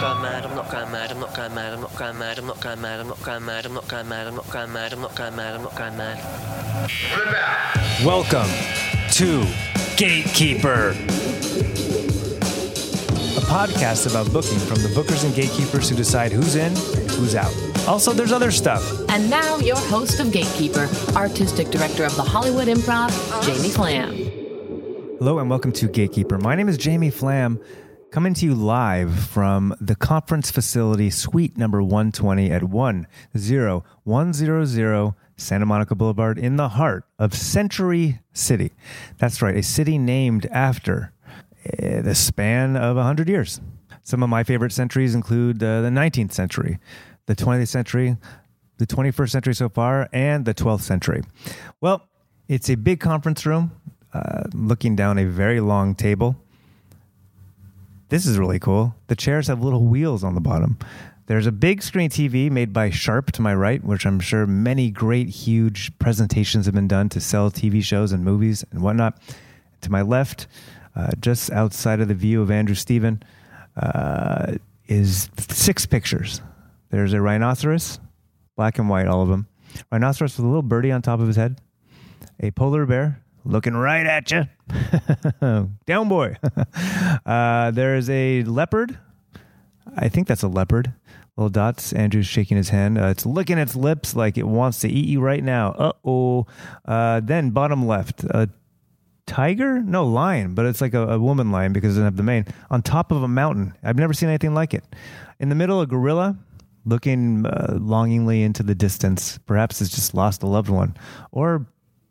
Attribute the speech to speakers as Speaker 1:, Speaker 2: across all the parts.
Speaker 1: not going mad, I'm not going mad, I'm not going mad, I'm not going mad, I'm not going mad, I'm not going mad, I'm not going mad, I'm not going mad, I'm not going mad, I'm not going mad.
Speaker 2: Welcome to Gatekeeper, a podcast about booking from the bookers and gatekeepers who decide who's in and who's out. Also, there's other stuff.
Speaker 3: And now, your host of Gatekeeper, artistic director of the Hollywood Improv, Jamie Flam.
Speaker 2: Hello and welcome to Gatekeeper. My name is Jamie Flam, coming to you live from the conference facility, suite number 120 at 10100 Santa Monica Boulevard in the heart of Century City. That's right, a city named after uh, the span of 100 years. Some of my favorite centuries include uh, the 19th century, the 20th century, the 21st century so far, and the 12th century. Well, it's a big conference room uh, looking down a very long table. This is really cool. The chairs have little wheels on the bottom. There's a big screen TV made by Sharp to my right, which I'm sure many great, huge presentations have been done to sell TV shows and movies and whatnot. To my left, uh, just outside of the view of Andrew Stephen, uh, is six pictures. There's a rhinoceros, black and white, all of them. Rhinoceros with a little birdie on top of his head, a polar bear looking right at you. Down, boy. uh, there's a leopard. I think that's a leopard. Little dots. Andrew's shaking his hand. Uh, it's licking its lips like it wants to eat you right now. Uh-oh. Uh Then bottom left, a tiger? No, lion, but it's like a, a woman lion because it doesn't have the mane. On top of a mountain. I've never seen anything like it. In the middle, a gorilla looking uh, longingly into the distance. Perhaps it's just lost a loved one. Or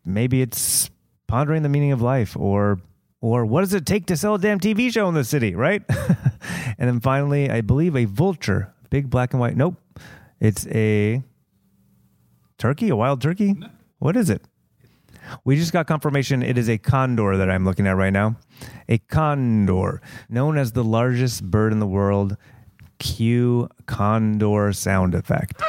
Speaker 2: maybe it's pondering the meaning of life or or what does it take to sell a damn TV show in the city, right? and then finally, I believe a vulture, big black and white. Nope. It's a turkey, a wild turkey. What is it? We just got confirmation it is a condor that I'm looking at right now. A condor, known as the largest bird in the world. Cue condor sound effect.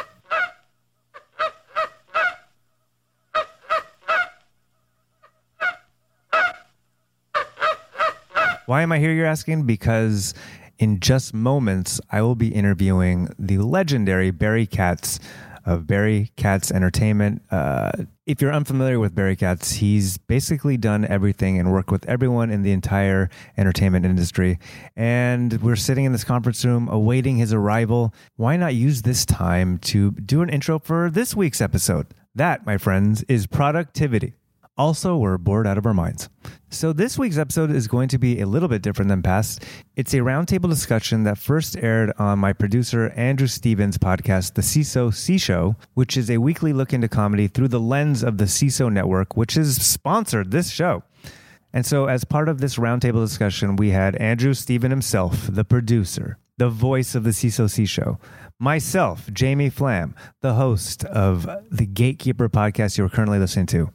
Speaker 2: Why am I here, you're asking? Because in just moments, I will be interviewing the legendary Barry Katz of Barry Katz Entertainment. Uh, if you're unfamiliar with Barry Katz, he's basically done everything and worked with everyone in the entire entertainment industry. And we're sitting in this conference room awaiting his arrival. Why not use this time to do an intro for this week's episode? That, my friends, is productivity. Also, we're bored out of our minds. So, this week's episode is going to be a little bit different than past. It's a roundtable discussion that first aired on my producer Andrew Stevens' podcast, The SeeSo C Show, which is a weekly look into comedy through the lens of the SeeSo Network, which has sponsored this show. And so, as part of this roundtable discussion, we had Andrew Stephen himself, the producer, the voice of the SeeSo C Show, myself, Jamie Flam, the host of the Gatekeeper podcast you're currently listening to,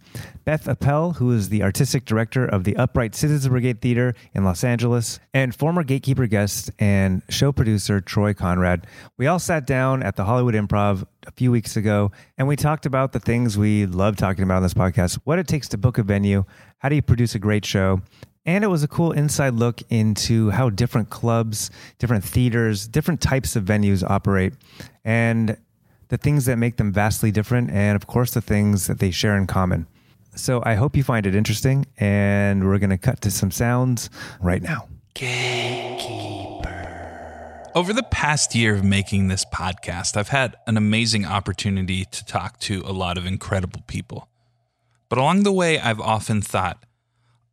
Speaker 2: Beth Appel, who is the artistic director of the Upright Citizens Brigade Theater in Los Angeles, and former Gatekeeper guest and show producer Troy Conrad. We all sat down at the Hollywood Improv a few weeks ago and we talked about the things we love talking about on this podcast what it takes to book a venue, how do you produce a great show, and it was a cool inside look into how different clubs, different theaters, different types of venues operate, and the things that make them vastly different, and of course, the things that they share in common. So I hope you find it interesting, and we're going to cut to some sounds right now. Gatekeeper.
Speaker 4: Over the past year of making this podcast, I've had an amazing opportunity to talk to a lot of incredible people. But along the way, I've often thought,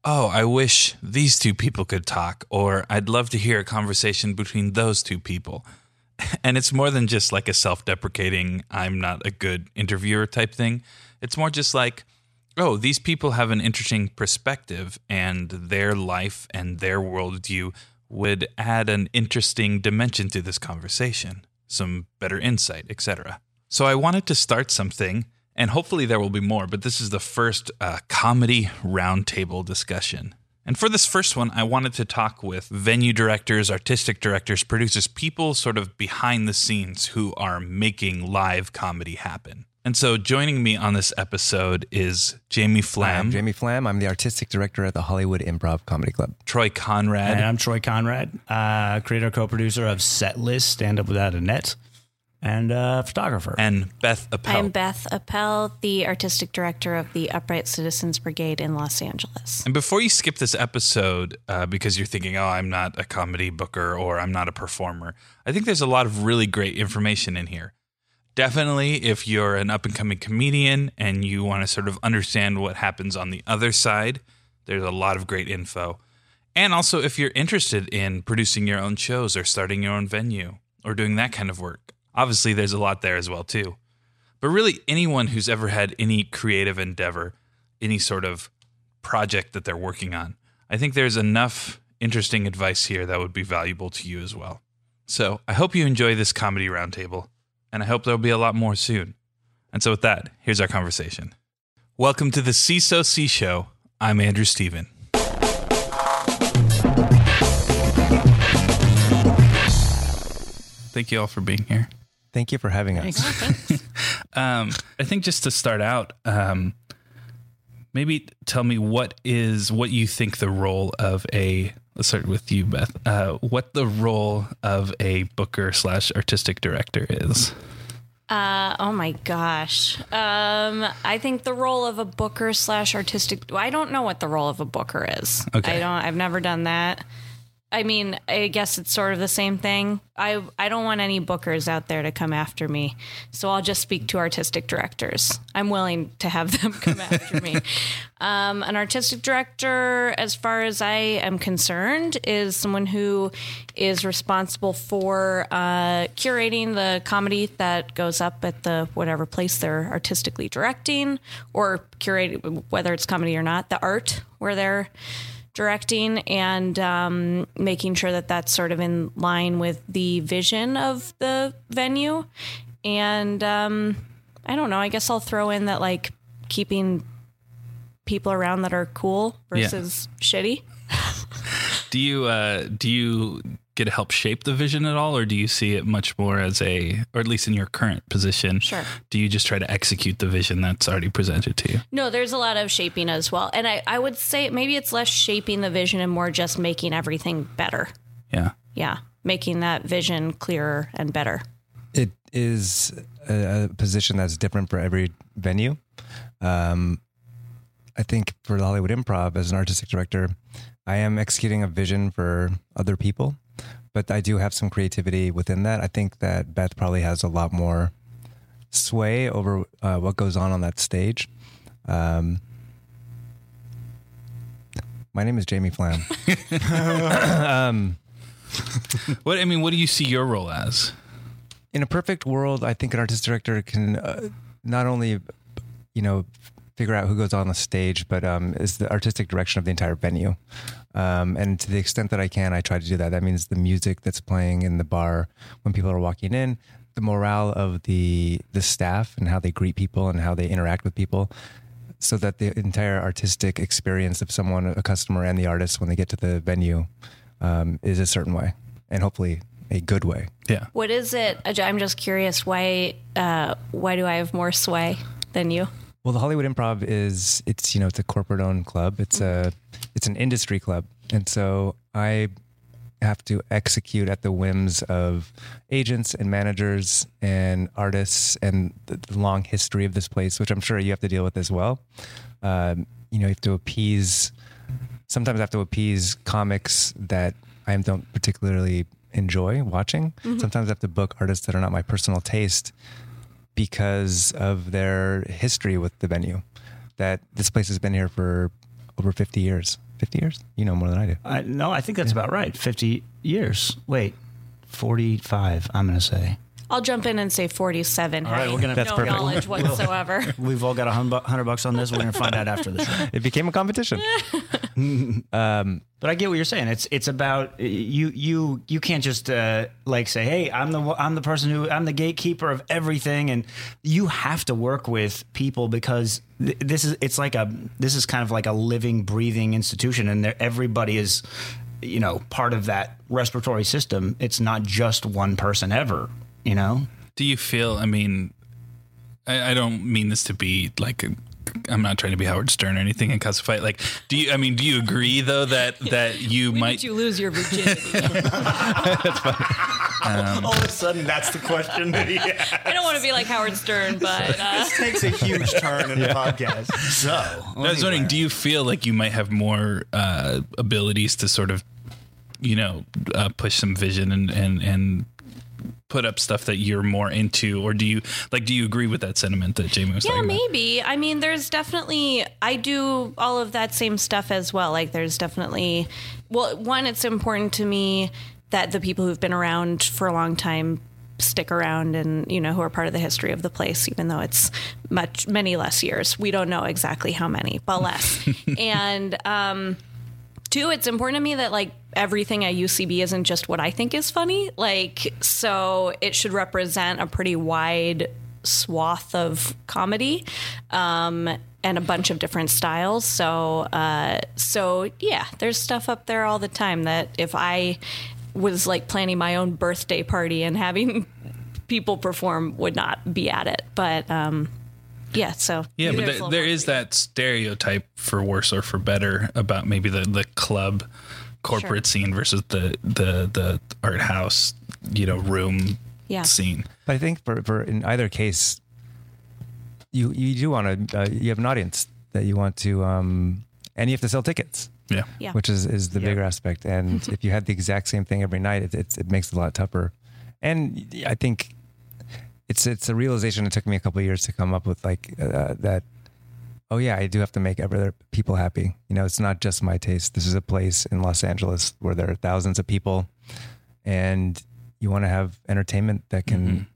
Speaker 4: oh, I wish these two people could talk, or I'd love to hear a conversation between those two people. And it's more than just like a self deprecating, I'm not a good interviewer type thing. It's more just like, oh, these people have an interesting perspective, and their life and their worldview would add an interesting dimension to this conversation, some better insight, etc. So I wanted to start something and hopefully there will be more, but this is the first uh, comedy roundtable discussion. And for this first one, I wanted to talk with venue directors, artistic directors, producers, people sort of behind the scenes who are making live comedy happen. And so joining me on this episode is Jamie Flam,
Speaker 2: I'm Jamie Flam. I'm the artistic director at the Hollywood Improv Comedy Club.
Speaker 4: Troy Conrad,
Speaker 5: And I'm Troy Conrad, uh, creator, co-producer of Setlist, Stand Up Without a Net, and uh, photographer.
Speaker 4: and Beth Appel.
Speaker 6: I'm Beth Appel, the artistic director of the Upright Citizens Brigade in Los Angeles.
Speaker 4: And before you skip this episode, uh, because you're thinking, oh, I'm not a comedy booker or I'm not a performer, I think there's a lot of really great information in here. Definitely, if you're an up and coming comedian and you want to sort of understand what happens on the other side, there's a lot of great info. And also, if you're interested in producing your own shows or starting your own venue or doing that kind of work, obviously there's a lot there as well, too. But really, anyone who's ever had any creative endeavor, any sort of project that they're working on. I think there's enough interesting advice here that would be valuable to you as well. So I hope you enjoy this comedy roundtable, and I hope there'll be a lot more soon. And so with that, here's our conversation. Welcome to the SeeSo C Show. I'm Andrew Steven. Thank you all for being here.
Speaker 2: Thank you for having us.
Speaker 4: Um, I think just to start out, um, maybe tell me what is what you think the role of a. Let's start with you, Beth. Uh, what the role of a booker slash artistic director is?
Speaker 6: Uh, oh my gosh. Um, I think the role of a booker slash artistic. I don't know what the role of a booker is.
Speaker 4: Okay.
Speaker 6: I don't. I've never done that. I mean, I guess it's sort of the same thing. I I don't want any bookers out there to come after me, so I'll just speak to artistic directors. I'm willing to have them come after me. Um, an artistic director, as far as I am concerned, is someone who is responsible for uh, curating the comedy that goes up at the whatever place they're artistically directing, or curating whether it's comedy or not, the art where they're directing and um, making sure that that's sort of in line with the vision of the venue. And um, I don't know. I guess I'll throw in that like keeping people around that are cool
Speaker 4: Yeah.
Speaker 6: versus shitty.
Speaker 4: Do you uh, do you get to help shape the vision at all, or do you see it much more as a, or at least in your current position?
Speaker 6: Sure.
Speaker 4: Do you just try to execute the vision that's already presented to you?
Speaker 6: No, there's a lot of shaping as well. And I, I would say maybe it's less shaping the vision and more just making everything better.
Speaker 4: Yeah.
Speaker 6: Yeah. Making that vision clearer and better.
Speaker 2: It is a, a position that's different for every venue. Um, I think for the Hollywood Improv, as an artistic director, I am executing a vision for other people, but I do have some creativity within that. I think that Beth probably has a lot more sway over uh, what goes on on that stage. Um, my name is Jamie Flam.
Speaker 4: What I mean, what do you see your role as?
Speaker 2: in a perfect world, I think an artist director can uh, not only, you know, figure out who goes on the stage, but um, is the artistic direction of the entire venue. Um, and to the extent that I can, I try to do that. That means the music that's playing in the bar when people are walking in, the morale of the the staff and how they greet people and how they interact with people, so that the entire artistic experience of someone, a customer, and the artist when they get to the venue, um, is a certain way, and hopefully a good way.
Speaker 4: Yeah.
Speaker 6: What is it? I'm just curious. Why? Uh, why do I have more sway than you?
Speaker 2: Well, the Hollywood Improv is it's you know it's a corporate owned club. It's a it's an industry club, and so I have to execute at the whims of agents and managers and artists and the the long history of this place, which I'm sure you have to deal with as well. Um, you know, you have to appease. Sometimes I have to appease comics that I don't particularly enjoy watching. Sometimes I have to book artists that are not my personal taste because of their history with the venue. That this place has been here for over 50 years. 50 years? You know more than I do.
Speaker 5: I, no, I think that's about right. 50 years. Wait, 45, I'm going to say.
Speaker 6: I'll jump in and say 47.
Speaker 5: All right, we're gonna-
Speaker 2: That's
Speaker 6: no
Speaker 2: perfect.
Speaker 6: knowledge whatsoever.
Speaker 5: We've all got a hun- hundred bucks on this. We're going to find out after the show.
Speaker 2: It became a competition.
Speaker 5: But I get what you're saying. It's it's about you you you can't just uh, like say, hey, I'm the I'm the person who I'm the gatekeeper of everything, and you have to work with people because th- this is it's like a this is kind of like a living, breathing institution, and there- everybody is you know part of that respiratory system. It's not just one person ever. You know.
Speaker 4: Do you feel? I mean, I, I don't mean this to be like. A, I'm not trying to be Howard Stern or anything and cause a fight. Like, do you? I mean, do you agree though that that you
Speaker 6: When
Speaker 4: might?
Speaker 6: did you lose your virginity?
Speaker 5: All of a sudden, that's the question that he asks.
Speaker 6: I don't want to be like Howard Stern, but uh,
Speaker 5: takes a huge turn in the podcast. So,
Speaker 4: I was wondering, do you feel like you might have more uh, abilities to sort of, you know, uh, push some vision and and and put up stuff that you're more into, or do you like? Do you agree with that sentiment that Jamie was
Speaker 6: yeah,
Speaker 4: talking about?
Speaker 6: maybe. I mean, there's definitely I do all of that same stuff as well. Like, there's definitely well, one, it's important to me that the people who've been around for a long time stick around and you know who are part of the history of the place even though it's much many less years we don't know exactly how many but less and um two it's important to me that like everything at ucb isn't just what i think is funny. Like so it should represent a pretty wide swath of comedy um and a bunch of different styles. So uh so yeah there's stuff up there all the time that if i was like planning my own birthday party and having people perform would not be at it. But um yeah so.
Speaker 4: Yeah, but there, there is that stereotype for worse or for better about maybe the the club corporate scene versus the the the art house, you know, room
Speaker 6: Yeah.
Speaker 4: scene.
Speaker 2: But I think for, for in either case, you you do want to uh, you have an audience that you want to um, and you have to sell tickets.
Speaker 4: Yeah.
Speaker 6: Yeah.
Speaker 2: which is, is the bigger aspect. And if you had the exact same thing every night, it, it, it makes it a lot tougher. And I think it's it's a realization it took me a couple of years to come up with like uh, that. Oh yeah, I do have to make other people happy. You know, it's not just my taste. This is a place in Los Angeles where there are thousands of people, and you want to have entertainment that can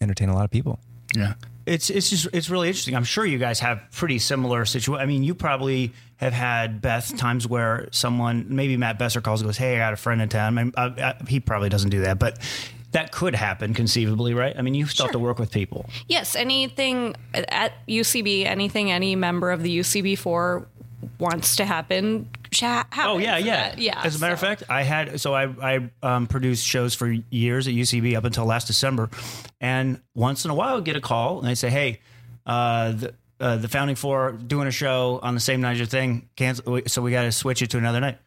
Speaker 2: entertain a lot of people.
Speaker 4: Yeah.
Speaker 5: it's it's just it's really interesting. I'm sure you guys have pretty similar situation. I mean, you probably have had Beth times where someone, maybe Matt Besser calls and goes, "Hey, I got a friend in town." I mean, uh, uh, he probably doesn't do that, but that could happen conceivably, right? I mean, you still have to work with people.
Speaker 6: Yes, anything at UCB, anything any member of the UCB four wants to happen.
Speaker 5: Oh yeah, yeah,
Speaker 6: Uh, yeah.
Speaker 5: As a matter of fact, I had so I I um, produced shows for years at UCB up until last December, and once in a while I get a call and they say, "Hey, uh, the uh, the Founding Four doing a show on the same night as your thing, cancel, so we got to switch it to another night."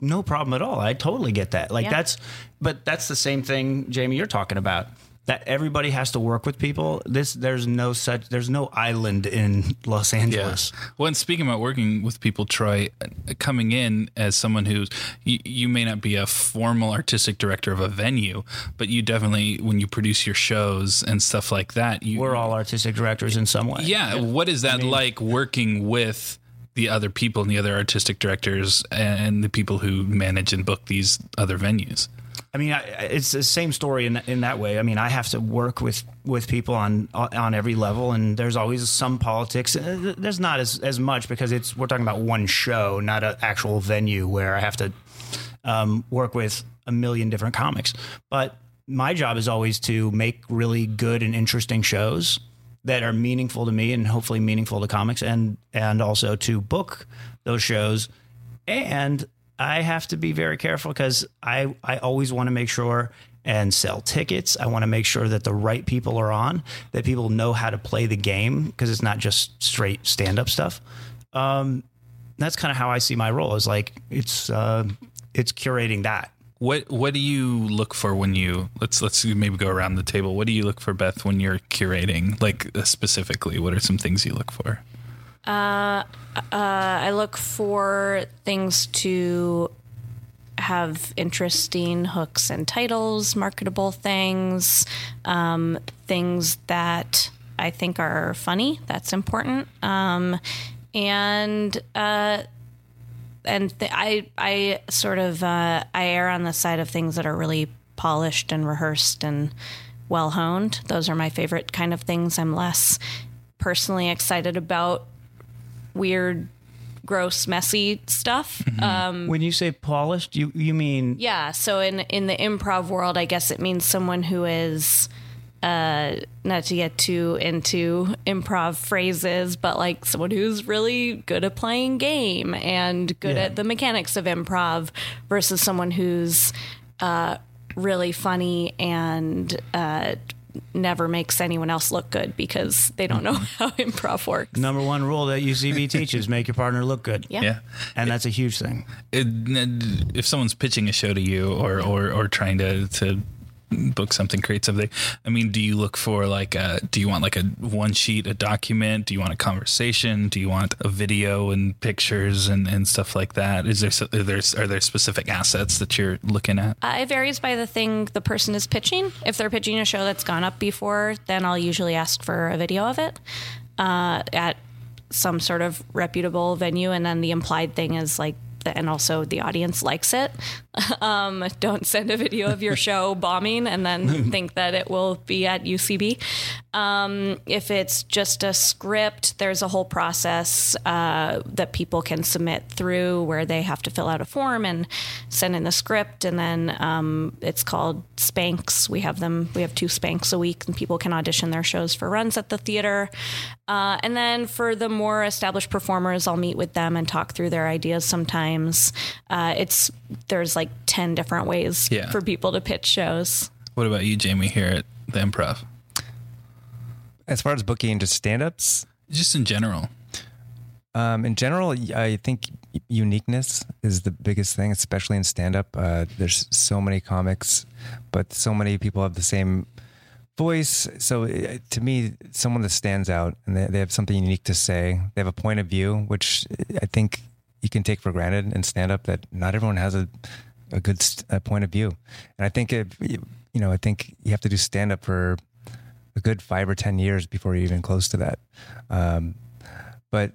Speaker 5: No problem at all. I totally get that. Like
Speaker 6: Yeah.
Speaker 5: that's, but that's the same thing, Jamie. You're talking about that everybody has to work with people. This there's no such there's no island in Los Angeles.
Speaker 4: Well, and speaking about working with people, Troy, uh, coming in as someone who's you, you may not be a formal artistic director of a venue, but you definitely when you produce your shows and stuff like that, you
Speaker 5: We're all artistic directors in some way.
Speaker 4: yeah. What is that like working with the other people and the other artistic directors and the people who manage and book these other venues?
Speaker 5: I mean, it's the same story in in that way. I mean, I have to work with with people on on every level, and there's always some politics. Uh, There's not as as much because it's we're talking about one show, not an actual venue where I have to um, work with a million different comics. But my job is always to make really good and interesting shows that are meaningful to me and hopefully meaningful to comics, and and also to book those shows and I have to be very careful because I, I always want to make sure and sell tickets. I want to make sure that the right people are on, that people know how to play the game because it's not just straight stand up stuff. Um, that's kind of how I see my role is like it's uh, it's curating that.
Speaker 4: What what do you look for when you let's let's maybe go around the table. What do you look for, Beth, when you're curating? Like uh, specifically, what are some things you look for?
Speaker 6: I look for things to have interesting hooks and titles, marketable things, um, things that I think are funny. That's important. Um, and uh, and th- I I sort of uh, I err on the side of things that are really polished and rehearsed and well honed. Those are my favorite kind of things. I'm less personally excited about weird, gross, messy stuff. Um,
Speaker 5: When you say polished, you you mean
Speaker 6: yeah. So in in the improv world, I guess it means someone who is uh, not to get too into improv phrases, but like someone who's really good at playing game and good
Speaker 5: Yeah.
Speaker 6: at the mechanics of improv versus someone who's uh, really funny and uh, never makes anyone else look good because they don't know how improv works.
Speaker 5: Number one rule that UCB teaches: make your partner look good.
Speaker 6: Yeah.
Speaker 4: Yeah.
Speaker 5: and that's a huge thing.
Speaker 4: It, if someone's pitching a show to you or, or, or trying to, to book something, create something, I mean, do you look for like, a, do you want like a one sheet, a document? Do you want a conversation? Do you want a video and pictures and, and stuff like that? Is there, are there, are there specific assets that you're looking at?
Speaker 6: Uh, it varies by the thing the person is pitching. If they're pitching a show that's gone up before, then I'll usually ask for a video of it uh, at some sort of reputable venue. And then the implied thing is like, and also the audience likes it. Um, don't send a video of your show bombing and then think that it will be at UCB. Um, if it's just a script, there's a whole process uh, that people can submit through where they have to fill out a form and send in the script, and then um, it's called Spanks. We have them. We have two Spanks a week, and people can audition their shows for runs at the theater. Uh, and then for the more established performers, I'll meet with them and talk through their ideas. Sometimes uh, it's there's like ten different ways
Speaker 4: Yeah.
Speaker 6: for people to pitch shows.
Speaker 4: What about you, Jamie, here at the improv?
Speaker 2: As far as booking just stand ups,
Speaker 4: Just in general.
Speaker 2: Um, in general, I think uniqueness is the biggest thing, especially in stand up. Uh, there's so many comics, but so many people have the same voice. So uh, to me, someone that stands out and they, they have something unique to say, they have a point of view, which I think you can take for granted in stand up that not everyone has a, a good st- point of view. And I think, if, you know, I think you have to do stand up for a good five or 10 years before you're even close to that. Um, but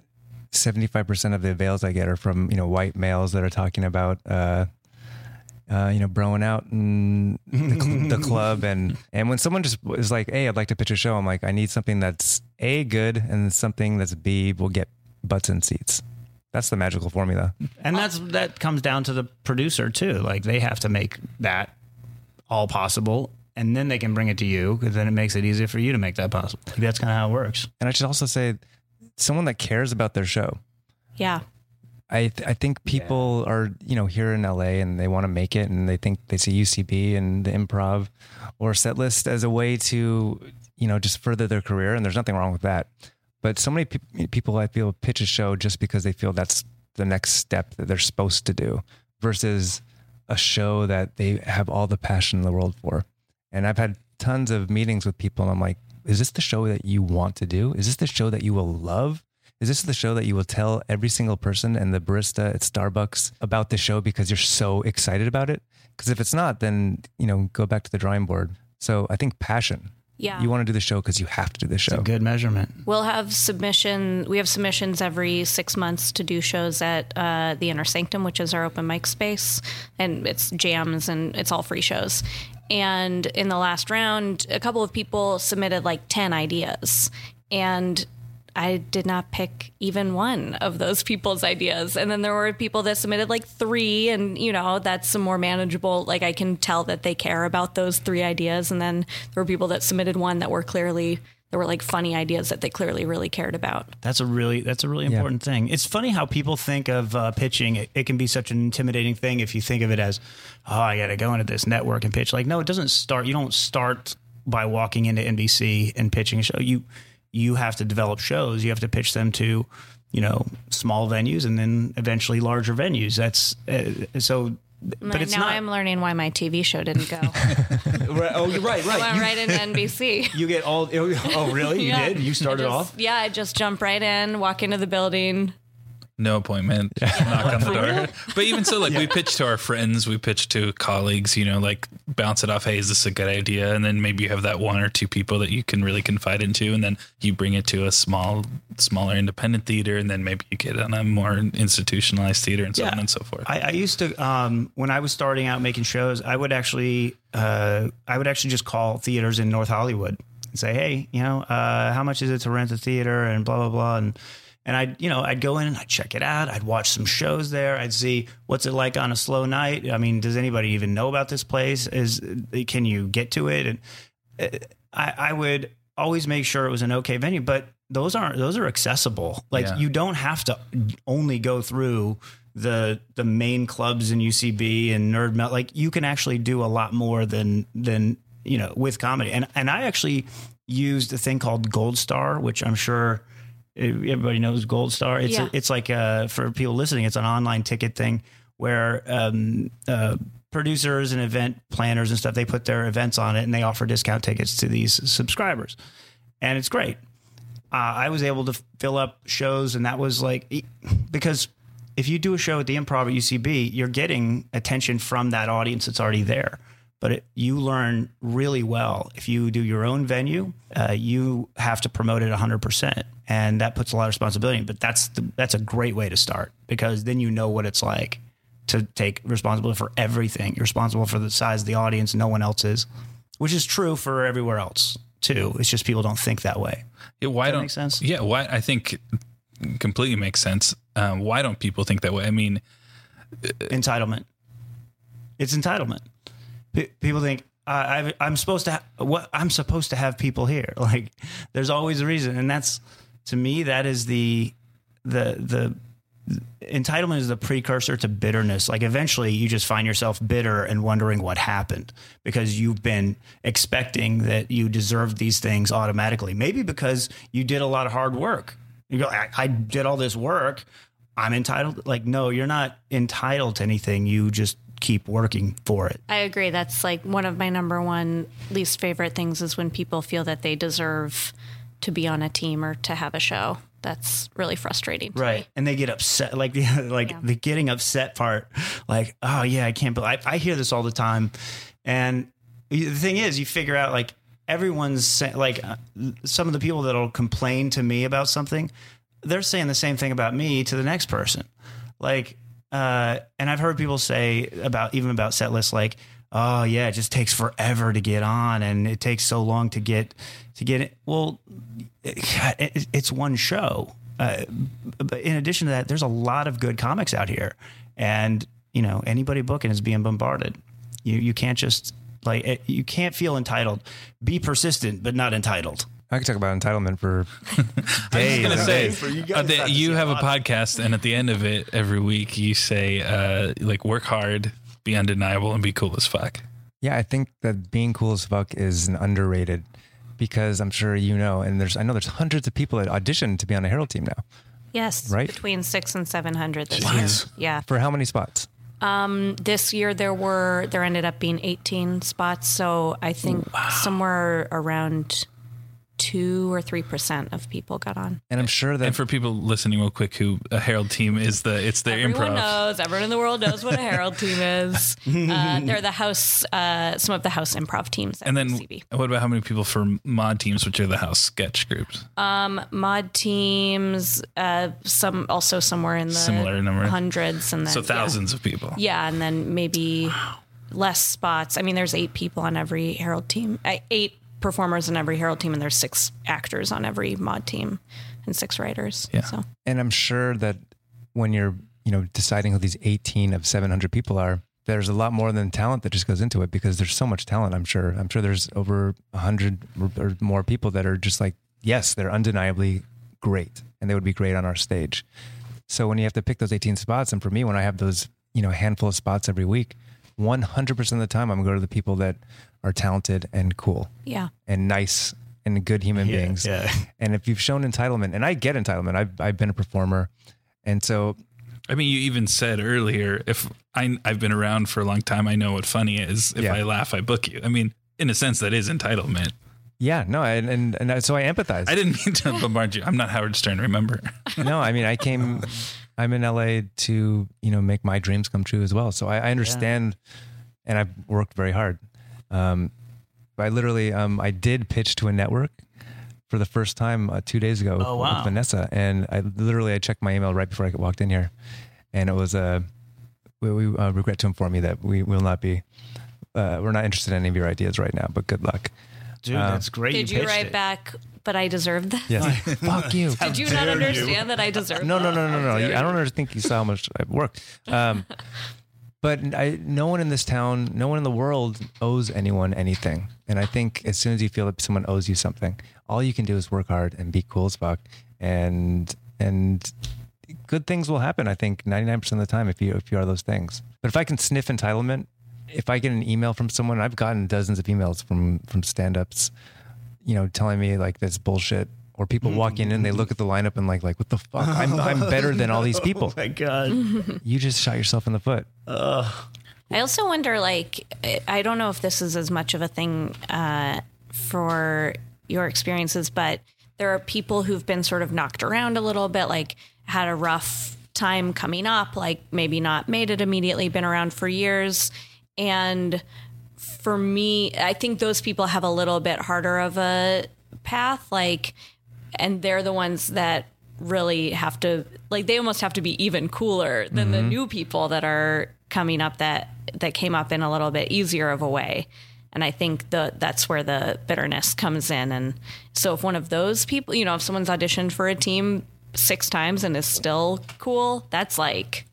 Speaker 2: 75% of the avails I get are from, you know, white males that are talking about, uh, uh, you know, broing out in the, cl- the club. And, and when someone just is like, Hey, I'd like to pitch a show. I'm like, I need something that's A, good and something that's B, will get butts in seats. That's the magical formula.
Speaker 5: And that's that comes down to the producer too. Like they have to make that all possible, and then they can bring it to you because then it makes it easier for you to make that possible. Like, that's kind of how it works.
Speaker 2: And I should also say someone that cares about their show.
Speaker 6: Yeah.
Speaker 2: I th- I think people are you know here in LA and they want to make it and they think they see UCB and the improv or set list as a way to you know just further their career and there's nothing wrong with that. But so many pe- people I feel pitch a show just because they feel that's the next step that they're supposed to do versus a show that they have all the passion in the world for. And I've had tons of meetings with people and I'm like, is this the show that you want to do? Is this the show that you will love? Is this the show that you will tell every single person and the barista at Starbucks about the show because you're so excited about it? Because if it's not, then, you know, go back to the drawing board. So I think passion.
Speaker 6: Yeah.
Speaker 2: You want to do the show because you have to do the show.
Speaker 5: It's
Speaker 2: show.
Speaker 5: a good measurement.
Speaker 6: We'll have submission. We have submissions every six months to do shows at uh, the Inner Sanctum, which is our open mic space, and it's jams and it's all free shows. And in the last round, a couple of people submitted like ten ideas, and I did not pick even one of those people's ideas. And then there were people that submitted like three, and you know, that's some more manageable. Like I can tell that they care about those three ideas. And then there were people that submitted one that were clearly, there were like funny ideas that they clearly really cared about.
Speaker 5: That's a really that's a really important thing. It's funny how people think of uh, pitching. It, it can be such an intimidating thing if you think of it as, oh, I got to go into this network and pitch. Like, no, it doesn't start. You don't start by walking into NBC and pitching a show. You you have to develop shows. You have to pitch them to, you know, small venues and then eventually larger venues. That's uh, so. But it's
Speaker 6: now
Speaker 5: not.
Speaker 6: I'm learning why my TV show didn't go.
Speaker 5: Right, oh, you're right,
Speaker 6: I
Speaker 5: right.
Speaker 6: went
Speaker 5: You,
Speaker 6: right into NBC.
Speaker 5: you get all. Oh, really? You
Speaker 6: Yeah.
Speaker 5: did? You started
Speaker 6: just-
Speaker 5: off.
Speaker 6: Yeah, I just jump right in, walk into the building.
Speaker 4: No appointment. Knock on the door. But even so, like we pitch to our friends, we pitch to colleagues, you know, like bounce it off. Hey, is this a good idea? And then maybe you have that one or two people that you can really confide into, and then you bring it to a small, smaller independent theater, and then maybe you get on a more institutionalized theater and so on and so forth.
Speaker 5: I, I used to um, when I was starting out making shows, I would actually uh, I would actually just call theaters in North Hollywood and say, hey, you know, uh, how much is it to rent a theater and blah blah blah and and I'd you know I'd go in and I'd check it out. I'd watch some shows there. I'd see what's it like on a slow night. I mean, does anybody even know about this place? Is can you get to it? And uh, I, I would always make sure it was an okay venue, but those aren't those are accessible. Like
Speaker 4: Yeah.
Speaker 5: you don't have to only go through the the main clubs in UCB and Nerd Melt. Like you can actually do a lot more than than you know, with comedy. And and I actually used a thing called Gold Star, which I'm sure everybody knows Gold Star. It's
Speaker 6: Yeah.
Speaker 5: a, it's like uh for people listening, it's an online ticket thing where um, uh, producers and event planners and stuff they put their events on it and they offer discount tickets to these subscribers, and it's great. Uh, I was able to fill up shows, and that was like because if you do a show at the Improv at UCB, you're getting attention from that audience that's already there. But it, you learn really well if you do your own venue. Uh, you have to promote it 100, percent and that puts a lot of responsibility. But that's the, that's a great way to start because then you know what it's like to take responsibility for everything. You're responsible for the size of the audience, no one else is, which is true for everywhere else too. It's just people don't think that way.
Speaker 4: Yeah, why
Speaker 5: that
Speaker 4: don't
Speaker 5: make sense?
Speaker 4: Yeah, why I think completely makes sense. Um, why don't people think that way? I mean,
Speaker 5: entitlement. It's entitlement. People think I, I'm supposed to. Ha- what I'm supposed to have people here. Like there's always a reason, and that's to me that is the the the entitlement is the precursor to bitterness. Like eventually you just find yourself bitter and wondering what happened because you've been expecting that you deserve these things automatically. Maybe because you did a lot of hard work. You go, I, I did all this work. I'm entitled. Like, no, you're not entitled to anything. You just keep working for it.
Speaker 6: I agree. That's like one of my number one least favorite things is when people feel that they deserve to be on a team or to have a show. That's really frustrating. To Me.
Speaker 5: And they get upset, like the like
Speaker 6: Yeah.
Speaker 5: the getting upset part. Like, oh yeah, I can't believe. I, I hear this all the time, and the thing is, you figure out like everyone's like uh, some of the people that'll complain to me about something, they're saying the same thing about me to the next person. Like, uh, and I've heard people say about even about set lists, like, oh yeah, it just takes forever to get on, and it takes so long to get to get it. Well, it, it's one show. Uh, but in addition to that, there's a lot of good comics out here, and you know anybody booking is being bombarded. You you can't just like you can't feel entitled. Be persistent, but not entitled.
Speaker 2: I could talk about entitlement for days.
Speaker 4: I was
Speaker 2: and
Speaker 4: gonna
Speaker 2: days.
Speaker 4: say
Speaker 5: you guys
Speaker 4: uh, that
Speaker 5: have
Speaker 4: you have
Speaker 5: a
Speaker 4: a
Speaker 5: lot.
Speaker 4: podcast, and at the end of it, every week you say uh, like work hard, be undeniable, and be cool as fuck.
Speaker 2: Yeah, I think that being cool as fuck is an underrated because I'm sure you know, and there's I know there's hundreds of people that audition to be on a Herald team now.
Speaker 6: Yes.
Speaker 2: Right?
Speaker 6: Between six and seven hundred this
Speaker 4: What?
Speaker 6: year. Yeah.
Speaker 2: For how many spots?
Speaker 6: Um, This year there were there ended up being eighteen spots. So I think somewhere around two or three percent of people got on.
Speaker 2: And I'm sure that
Speaker 4: And for people listening, real quick, who a Herald team is the it's their
Speaker 6: Everyone
Speaker 4: improv.
Speaker 6: knows. Everyone in the world knows what a Herald team is. Uh, they're the house, uh, some of the house improv teams. At
Speaker 4: And then
Speaker 6: UCB.
Speaker 4: what about how many people for Maude teams, which are the house sketch groups?
Speaker 6: Um, Maude teams, uh, some also somewhere in the
Speaker 4: Similar number.
Speaker 6: hundreds, and then
Speaker 4: So
Speaker 6: yeah.
Speaker 4: thousands of people.
Speaker 6: Yeah, and then maybe less spots. I mean, there's eight people on every Herald team, uh, eight performers on every Herald team, and there's six actors on every Maude team, and six writers.
Speaker 4: Yeah.
Speaker 6: So
Speaker 2: and I'm sure that when you're, you know, deciding who these 18 of 700 people are, there's a lot more than talent that just goes into it because there's so much talent. I'm sure. I'm sure there's over 100 or- or more people that are just like, yes, they're undeniably great, and they would be great on our stage. So when you have to pick those 18 spots, and for me, when I have those, you know, handful of spots every week, 100% of the time, I'm going to go to the people that are talented and cool
Speaker 6: yeah,
Speaker 2: and nice and good human
Speaker 5: Yeah,
Speaker 2: beings.
Speaker 5: yeah.
Speaker 2: And if you've shown entitlement, and I get entitlement, I've, I've been a performer. And so,
Speaker 4: I mean, you even said earlier, if I, I've been around for a long time, I know what funny is. If
Speaker 2: Yeah.
Speaker 4: I laugh, I book you. I mean, in a sense, that is entitlement.
Speaker 2: Yeah, no, and, and, and I- so I empathize.
Speaker 4: I didn't mean to bombard you. I'm not Howard Stern, remember?
Speaker 2: no, I mean, I came, I'm in LA to, you know, make my dreams come true as well. So I, I understand and I've worked very hard. Um, I literally, um, I did pitch to a network for the first time uh, two days ago with,
Speaker 5: Oh, wow.
Speaker 2: with Vanessa. And I literally, I checked my email right before I walked in here and it was, uh, we, we uh, regret to inform you that we will not be, uh, we're not interested in any of your ideas right now, but good luck.
Speaker 5: Dude, that's great.
Speaker 6: did you,
Speaker 5: pitched
Speaker 6: write
Speaker 5: it.
Speaker 6: back? But I deserved that.
Speaker 2: Yes. Fuck you.
Speaker 6: Did you not understand that I deserved?
Speaker 2: No,
Speaker 6: that?
Speaker 2: no, no, no, no. I don't ever think you saw how much I've worked. Um, but I, no one in this town, no one in the world owes anyone anything. And I think as soon as you feel that someone owes you something, all you can do is work hard and be cool as fuck. And and good things will happen. I think ninety nine percent of the time if you if you are those things. But if I can sniff entitlement if I get an email from someone, I've gotten dozens of emails from from stand-ups, you know, telling me like this bullshit. Or people walk in and they look at the lineup and like, like, what the fuck? I'm, I'm better than all these people.
Speaker 5: my God.
Speaker 2: You just shot yourself in the foot.
Speaker 6: I also wonder, like, I don't know if this is as much of a thing uh, for your experiences, but there are people who've been sort of knocked around a little bit, like had a rough time coming up, like maybe not made it immediately, been around for years. And for me, I think those people have a little bit harder of a path, like, and they're the ones that really have to like they almost have to be even cooler than the mm-hmm. new people that are coming up that that came up in a little bit easier of a way. And i think the that's where the bitterness comes in. And so if one of those people you know if someone's auditioned for a team six times and is still cool that's like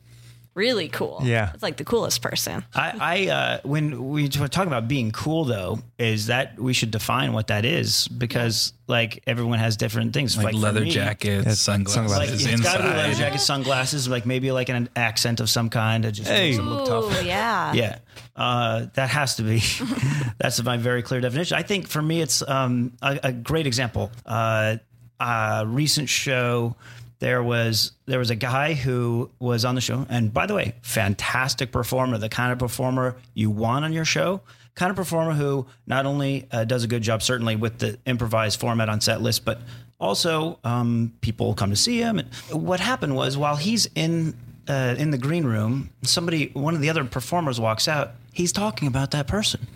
Speaker 6: really cool
Speaker 2: Yeah.
Speaker 6: it's like the coolest person
Speaker 5: I, I uh, when we were talking about being cool, though, is that we should define what that is because like everyone has different things.
Speaker 4: Like,
Speaker 5: for
Speaker 4: leather
Speaker 5: me,
Speaker 4: jackets,
Speaker 2: Yeah,
Speaker 4: sunglasses,
Speaker 5: Like it's
Speaker 4: inside.
Speaker 5: got to be leather jacket, sunglasses, like maybe like an accent of some kind to just makes it look tough.
Speaker 6: Ooh, yeah
Speaker 5: Yeah, uh, that has to be. that's my very clear definition. I think for me, it's um, a, a great example. Uh, a recent show. There was there was a guy who was on the show, and by the way, fantastic performer, the kind of performer you want on your show, kind of performer who not only uh, does a good job, certainly with the improvised format on set list, but also um, people come to see him. And what happened was while he's in uh, in the green room, somebody, one of the other performers walks out. He's talking about that person.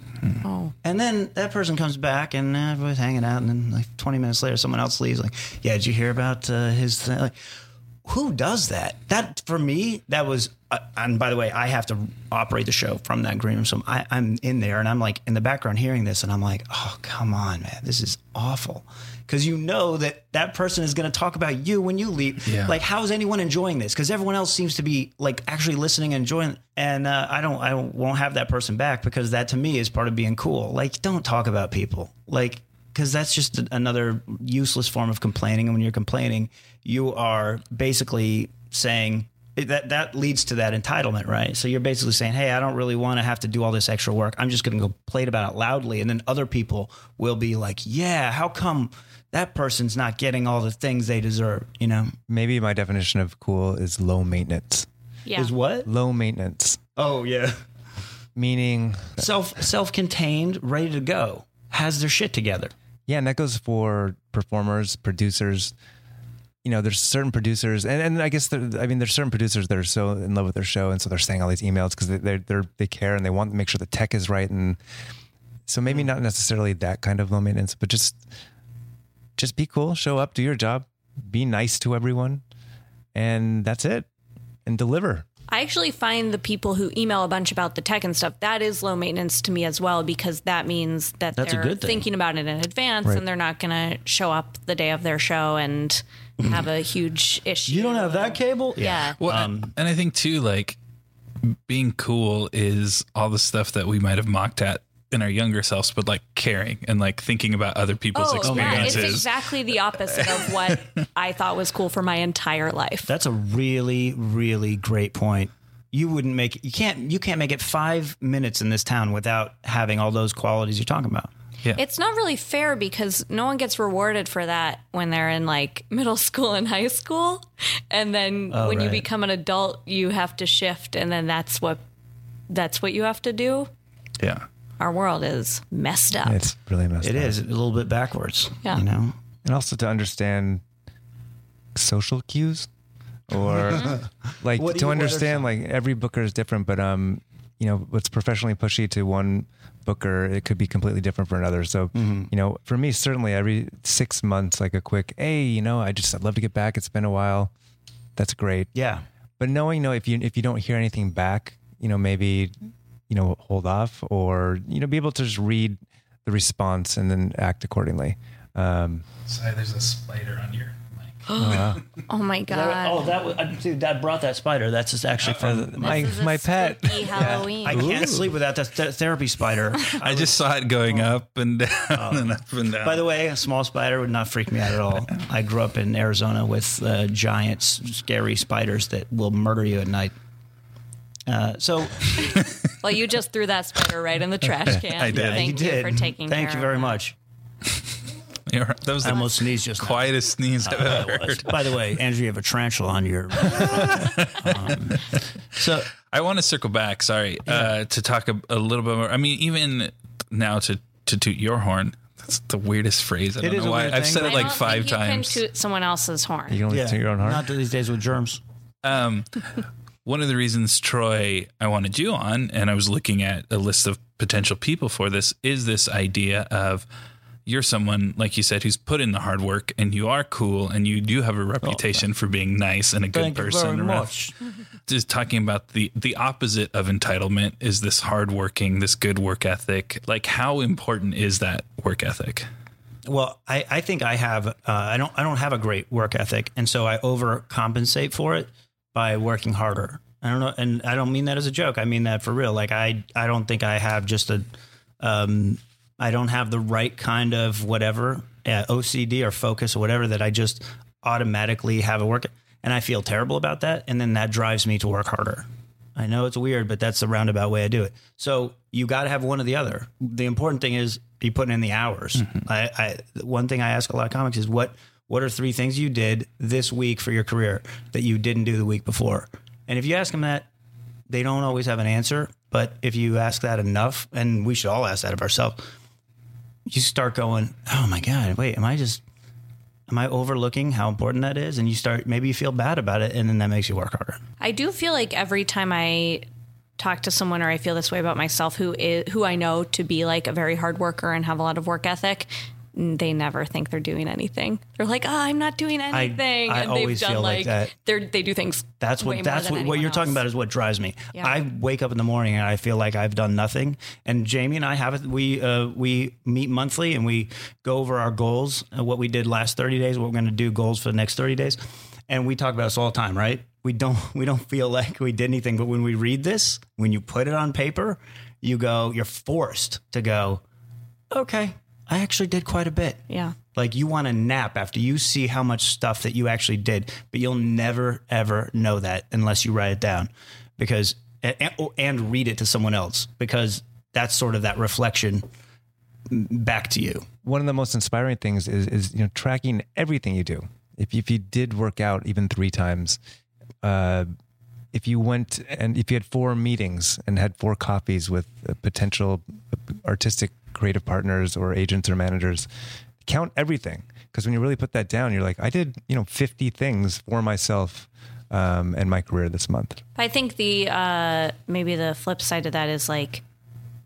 Speaker 5: And then that person comes back and uh, everybody's hanging out. And then, like 20 minutes later, someone else leaves. Like, yeah, did you hear about uh, his thing? Like, who does that? That, for me, that was, uh, and by the way, I have to operate the show from that green room. So I, I'm in there and I'm like in the background hearing this. And I'm like, oh, come on, man. This is awful. Because you know that that person is going to talk about you when you leave.
Speaker 4: Yeah.
Speaker 5: Like, how is anyone enjoying this? Because everyone else seems to be like actually listening and enjoying. And uh, I don't, I won't have that person back because that to me is part of being cool. Like, don't talk about people. Like, because that's just another useless form of complaining. And when you're complaining, you are basically saying that that leads to that entitlement, right? So you're basically saying, "Hey, I don't really want to have to do all this extra work. I'm just going to go play it about it loudly," and then other people will be like, "Yeah, how come?" That person's not getting all the things they deserve, you know?
Speaker 2: Maybe my definition of cool is low maintenance.
Speaker 6: yeah
Speaker 5: Is what?
Speaker 2: Low maintenance,
Speaker 5: Oh yeah.
Speaker 2: meaning
Speaker 5: Self self contained, ready to go, has their shit together.
Speaker 2: Yeah, and that goes for performers, producers. You know, there's certain producers, and, and I guess there, I mean, there's certain producers that are so in love with their show, and so they're saying all these emails because they they they're, they care and they want to make sure the tech is right, and so maybe hmm. not necessarily that kind of low maintenance, but just just be cool, show up, do your job, be nice to everyone, and that's it, and deliver.
Speaker 6: I actually find the people who email a bunch about the tech and stuff that is low maintenance to me as well because that means that
Speaker 5: That's
Speaker 6: they're
Speaker 5: thing.
Speaker 6: thinking about it in advance
Speaker 2: Right.
Speaker 6: and they're not going to show up the day of their show and have a huge issue.
Speaker 5: You don't have that cable?
Speaker 6: Yeah.
Speaker 4: Well,
Speaker 5: Um,
Speaker 4: and I think too, like being cool is all the stuff that we might have mocked at in our younger selves, but like caring and like thinking about other people's
Speaker 6: Oh, yeah, it's
Speaker 4: experiences.
Speaker 6: exactly the opposite of what I thought was cool for my entire life.
Speaker 5: That's a really, really great point. You wouldn't make you can't you can't make it five minutes in this town without having all those qualities you're talking about. Yeah.
Speaker 6: It's not really fair because no one gets rewarded for that when they're in like middle school and high school. And then oh, when you become an adult, you have to shift and then that's what that's what you have to do.
Speaker 4: yeah.
Speaker 6: Our world is messed up.
Speaker 2: It's really messed
Speaker 5: It
Speaker 2: up.
Speaker 5: is a little bit backwards.
Speaker 6: Yeah.
Speaker 5: You know?
Speaker 2: and also to understand social cues or like
Speaker 5: What do
Speaker 2: to
Speaker 5: you- what are
Speaker 2: understand
Speaker 5: some?
Speaker 2: like every booker is different but um you know what's professionally pushy to one booker it could be completely different for another so
Speaker 5: Mm-hmm.
Speaker 2: you know for me certainly every six months like a quick hey you know i just i'd love to get back it's been a while that's great
Speaker 5: Yeah.
Speaker 2: but knowing no if you if you don't hear anything back you know maybe you know hold off or you know be able to just read the response and then act accordingly um
Speaker 4: Sorry, there's a spider on your mic.
Speaker 6: oh my god.
Speaker 5: Oh, that was, uh, dude, that brought that spider. That's just actually from
Speaker 2: my
Speaker 6: This is a
Speaker 2: my pet
Speaker 6: spooky Halloween.
Speaker 5: I can't sleep without that th- therapy spider.
Speaker 4: I just saw it going up and down and up and down.
Speaker 5: By the way, a small spider would not freak me out at all. I grew up in Arizona with uh, giant, scary spiders that will murder you at night. Uh, so,
Speaker 6: Well, you just threw that spider right in the trash can.
Speaker 4: I did.
Speaker 6: Thank
Speaker 5: you
Speaker 6: you,
Speaker 5: did.
Speaker 6: for taking
Speaker 5: Thank
Speaker 6: care
Speaker 5: you very
Speaker 6: of
Speaker 5: much.
Speaker 4: You're- that was
Speaker 5: I
Speaker 4: the
Speaker 5: almost sneezed just now.
Speaker 4: quietest sneeze I've ever heard.
Speaker 5: By the way, Andrew, you have a tarantula on your. Um, so
Speaker 4: I want to circle back. Sorry, uh, to talk a, a little bit more. I mean, even now to to toot your horn. That's the weirdest phrase. I don't
Speaker 5: is
Speaker 4: know why. I've said it like
Speaker 6: don't
Speaker 4: five
Speaker 6: think you
Speaker 4: times.
Speaker 6: can toot someone else's horn.
Speaker 2: You can only take your own horn.
Speaker 5: Not these days with germs.
Speaker 4: Um, one of the reasons Troy I wanted you on, and I was looking at a list of potential people for this, is this idea of you're someone like you said who's put in the hard work, and you are cool, and you do have a reputation for being nice and a good
Speaker 5: Thank you
Speaker 4: person.
Speaker 5: very
Speaker 4: around-
Speaker 5: much.
Speaker 4: Just talking about the the opposite of entitlement is this hardworking, this good work ethic. Like, how important is that work ethic?
Speaker 5: Well, I, I think I have. Uh, I don't. I don't have a great work ethic, and so I overcompensate for it by working harder. I don't know, and I don't mean that as a joke. I mean that for real. Like I, I don't think I have just a. Um, I don't have the right kind of whatever uh, OCD or focus or whatever that I just automatically have a work, and I feel terrible about that, and then that drives me to work harder. I know it's weird, but that's the roundabout way I do it. So you got to have one or the other. The important thing is you putting in the hours. I, I one thing I ask a lot of comics is what what are three things you did this week for your career that you didn't do the week before? And if you ask them that, they don't always have an answer. But if you ask that enough, and we should all ask that of ourselves, you start going, "Oh my god, wait, am I just am I overlooking how important that is?" And you start maybe you feel bad about it, and then that makes you work harder.
Speaker 6: I do feel like every time I talk to someone or I feel this way about myself who is who I know to be like a very hard worker and have a lot of work ethic, they never think they're doing anything. They're like, "Oh, I'm not doing anything."
Speaker 5: I
Speaker 6: and
Speaker 5: always
Speaker 6: they've done
Speaker 5: feel like that.
Speaker 6: they're they do things
Speaker 5: That's what that's what, what you're talking about is what drives me.
Speaker 6: Yeah.
Speaker 5: I wake up in the morning and I feel like I've done nothing. And Jamie and I have it. We uh, we meet monthly and we go over our goals, uh, what we did last 30 days, what we're going to do, goals for the next 30 days, and we talk about this all the time, right? We don't we don't feel like we did anything, but when we read this, when you put it on paper, you go, you're forced to go, okay, I actually did quite a bit.
Speaker 6: Yeah.
Speaker 5: Like you want to nap after you see how much stuff that you actually did, but you'll never ever know that unless you write it down, because and, and read it to someone else because that's sort of that reflection back to you.
Speaker 2: one of the most inspiring things is is you know tracking everything you do. If if you did work out even three times, uh, if you went and if you had four meetings and had four coffees with potential artistic creative partners or agents or managers, count everything because when you really put that down, you're like, I did you know 50 things for myself um, and my career this month.
Speaker 6: I think the uh, maybe the flip side of that is like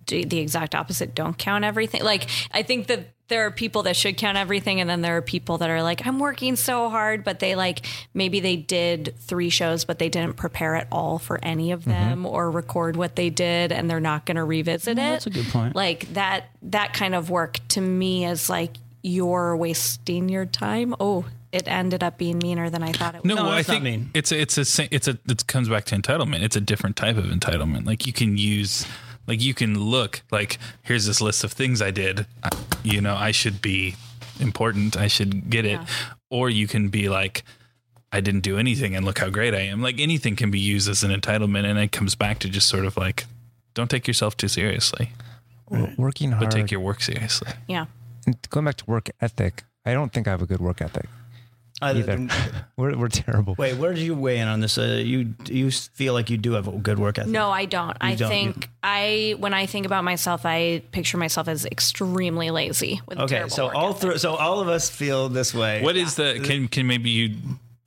Speaker 6: the exact opposite. Don't count everything. Like I think that there are people that should count everything, and then there are people that are like, I'm working so hard, but they like maybe they did three shows, but they didn't prepare at all for any of mm-hmm. them or record what they did, and they're not going to revisit it.
Speaker 5: that's a good point.
Speaker 6: Like that that kind of work to me is like you're wasting your time. Oh. It ended up being meaner than I thought it would.
Speaker 4: No,
Speaker 5: No,
Speaker 4: well, I think
Speaker 5: mean.
Speaker 4: it's a, it's a it's a it comes back to entitlement. It's a different type of entitlement. Like you can use like you can look like here's this list of things I did. I, you know, I should be important. I should get it.
Speaker 6: Yeah.
Speaker 4: Or you can be like I didn't do anything and look how great I am. Like anything can be used as an entitlement and it comes back to just sort of like don't take yourself too seriously,
Speaker 2: Working hard.
Speaker 4: but take your work seriously.
Speaker 6: Yeah.
Speaker 2: and going back to work ethic, I don't think I have a good work ethic
Speaker 5: Uh,
Speaker 2: either. we're we're terrible.
Speaker 5: Wait, where did you weigh in on this? Uh, you you feel like you do have a good work ethic?
Speaker 6: No, I don't. I
Speaker 5: don't.
Speaker 6: think I when I think about myself, I picture myself as extremely lazy with
Speaker 5: Okay, so all through, so all of us feel this way.
Speaker 4: What is the can can maybe you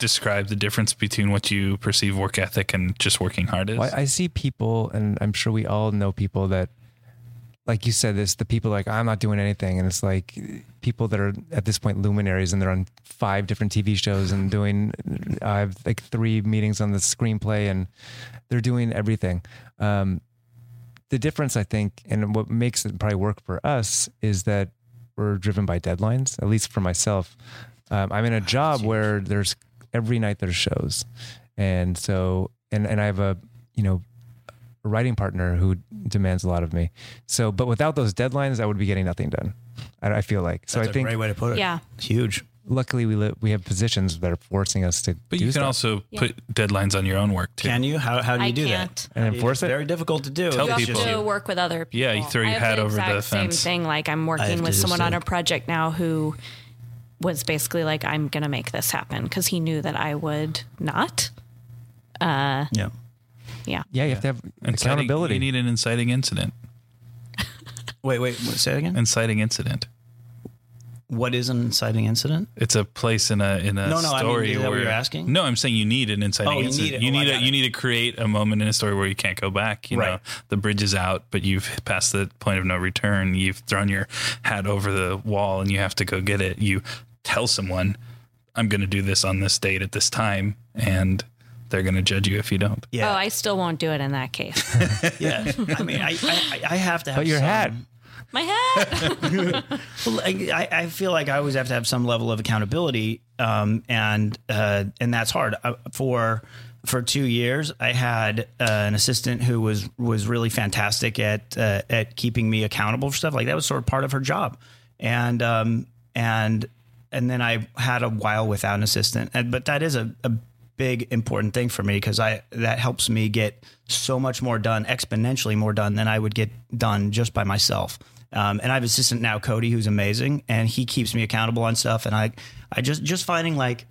Speaker 4: describe the difference between what you perceive work ethic and just working hard is?
Speaker 2: Well, I see people, and I'm sure we all know people that, like you said, this the people like I'm not doing anything, and it's like people that are at this point luminaries, and they're on five different TV shows and doing. I have like three meetings on the screenplay, and they're doing everything. Um, the difference, I think, and what makes it probably work for us is that we're driven by deadlines. At least for myself, um, I'm in a job where there's every night there's shows, and so and and I have a you know writing partner who demands a lot of me. So, but without those deadlines, I would be getting nothing done. I, I feel like so.
Speaker 5: That's
Speaker 2: I
Speaker 5: a
Speaker 2: think
Speaker 5: great way to put it.
Speaker 6: Yeah.
Speaker 5: huge.
Speaker 2: luckily we li- we have positions that are forcing us to.
Speaker 4: But
Speaker 2: do
Speaker 4: you can
Speaker 2: stuff.
Speaker 4: also put deadlines on your own work too.
Speaker 5: Can you? How, how do you
Speaker 6: I
Speaker 5: do
Speaker 6: can't.
Speaker 5: that?
Speaker 2: And enforce it?
Speaker 5: Very difficult to do.
Speaker 4: Tell
Speaker 6: you
Speaker 5: It's
Speaker 6: have
Speaker 4: people.
Speaker 6: to work with other people.
Speaker 4: Yeah, you throw your
Speaker 6: I have
Speaker 4: hat
Speaker 6: the
Speaker 4: over the
Speaker 6: exact same
Speaker 4: fence.
Speaker 6: thing. Like I'm working with someone on a project now who was basically like, I'm gonna make this happen because he knew that I would not.
Speaker 5: Uh, yeah.
Speaker 6: Yeah.
Speaker 2: Yeah, you have to have
Speaker 4: Inciting-
Speaker 2: accountability.
Speaker 4: You need an inciting incident.
Speaker 5: Wait, wait. what- Say it again.
Speaker 4: Inciting incident.
Speaker 5: What is an inciting incident?
Speaker 4: It's a place in a in a
Speaker 5: No, no, I mean,
Speaker 4: story
Speaker 5: is that what
Speaker 4: where
Speaker 5: you're asking?
Speaker 4: No, I'm saying you need an inciting
Speaker 5: Oh, you need
Speaker 4: incident.
Speaker 5: it.
Speaker 4: You
Speaker 5: Oh, I
Speaker 4: need a
Speaker 5: got
Speaker 4: you need to create a moment in a story where you can't go back. You know, the bridge is out, but you've passed the point of no return. You've thrown your hat over the wall, and you have to go get it. You tell someone, "I'm going to do this on this date at this time," and they're going to judge you if you don't.
Speaker 5: Yeah.
Speaker 6: Oh, I still won't do it in that case.
Speaker 5: yeah. I mean, I, I, I have to have
Speaker 2: but your
Speaker 5: some-
Speaker 2: hat.
Speaker 6: My hat.
Speaker 5: Well, I, I feel like I always have to have some level of accountability, um, and uh, and that's hard. Uh, for for two years, I had uh, an assistant who was was really fantastic at uh, at keeping me accountable for stuff. Like that was sort of part of her job, and um, and and then I had a while without an assistant, and, but that is a, a big important thing for me because I that helps me get so much more done, exponentially more done than I would get done just by myself. Um, and I have an assistant now, Cody, who's amazing, and he keeps me accountable on stuff. And I, I just just finding like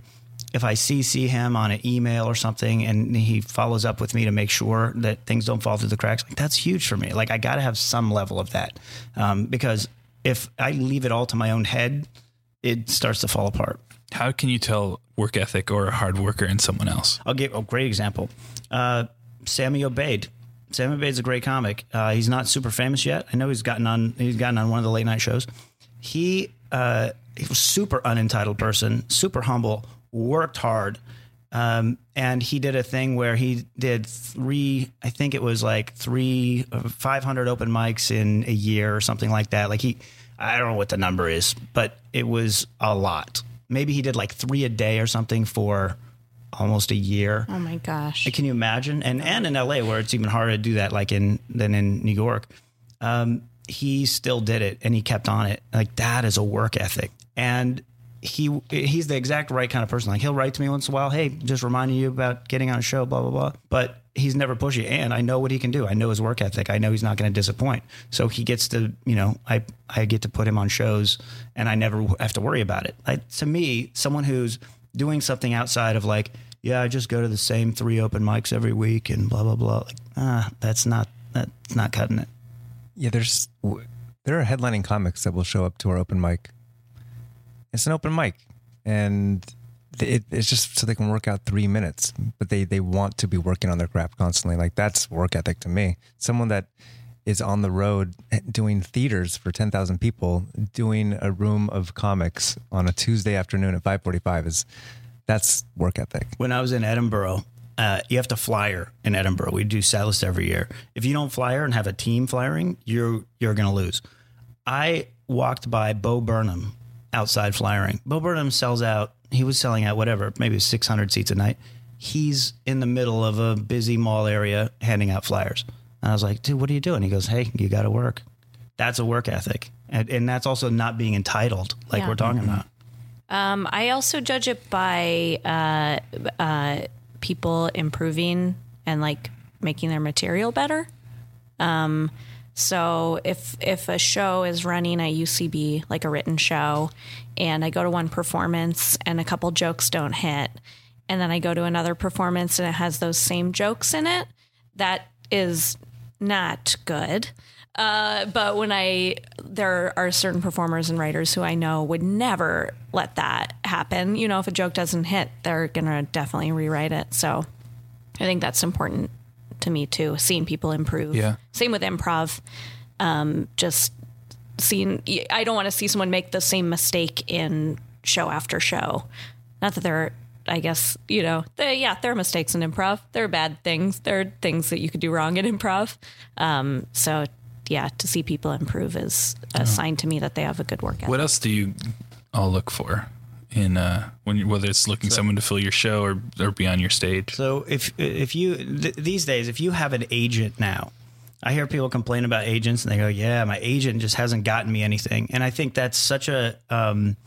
Speaker 5: if I CC him on an email or something, and he follows up with me to make sure that things don't fall through the cracks, like that's huge for me. Like I got to have some level of that um, because if I leave it all to my own head, it starts to fall apart.
Speaker 4: How can you tell work ethic or a hard worker in someone else?
Speaker 5: I'll give a great example. Uh, Sammy Obeid. Sammy Obeid's a great comic. Uh, he's not super famous yet. I know he's gotten on. He's gotten on one of the late night shows. He uh, he was super unentitled person, super humble, worked hard, um, and he did a thing where he did three. I think it was like three, five hundred open mics in a year or something like that. Like he, I don't know what the number is, but it was a lot. Maybe he did like three a day or something for almost a year.
Speaker 6: oh my gosh.
Speaker 5: Can you imagine? And and in LA where it's even harder to do that, like in than in New York, um, he still did it and he kept on it. Like that is a work ethic, and he he's the exact right kind of person. Like he'll write to me once in a while, hey, just reminding you about getting on a show, blah blah blah. But he's never pushy, and I know what he can do. I know his work ethic. I know he's not going to disappoint. So he gets to, you know, I I get to put him on shows, and I never have to worry about it. Like to me, someone who's doing something outside of like, yeah, I just go to the same three open mics every week and blah blah blah. Like, ah, that's not that's not cutting it.
Speaker 2: Yeah, there's there are headlining comics that will show up to our open mic. It's an open mic, and it, it's just so they can work out three minutes. But they they want to be working on their craft constantly. Like that's work ethic to me. Someone that is on the road doing theaters for ten thousand people, doing a room of comics on a Tuesday afternoon at five forty five is that's work ethic.
Speaker 5: When I was in Edinburgh, uh, you have to flyer in Edinburgh. We do set every year. If you don't flyer and have a team flyering, you're you're to lose. I walked by Bo Burnham outside flyering. Bo Burnham sells out. He was selling out whatever, maybe 600 seats a night. He's in the middle of a busy mall area handing out flyers. And I was like, dude, what are you doing? He goes, hey, you got to work. That's a work ethic. And, and that's also not being entitled, like
Speaker 6: Yeah.
Speaker 5: we're talking about.
Speaker 6: Um, I also judge it by uh, uh, people improving and like making their material better. Um, so if if a show is running at UCB, like a written show, and I go to one performance and a couple jokes don't hit, and then I go to another performance and it has those same jokes in it, that is not good. Uh, but when I, there are certain performers and writers who I know would never let that happen. You know, if a joke doesn't hit, they're going to definitely rewrite it. So I think that's important to me too, seeing people improve.
Speaker 4: Yeah.
Speaker 6: Same with improv. Um, just seeing, I don't want to see someone make the same mistake in show after show. Not that there I guess, you know, they, yeah, there are mistakes in improv. There are bad things. There are things that you could do wrong in improv. Um, so, yeah, to see people improve is a sign to me that they have a good work ethic.
Speaker 4: What else do you all look for in uh, when you, whether it's looking someone to fill your show or or be on your stage?
Speaker 5: So if if you th- these days if you have an agent now, I hear people complain about agents and they go, "Yeah, my agent just hasn't gotten me anything." And I think that's such a um,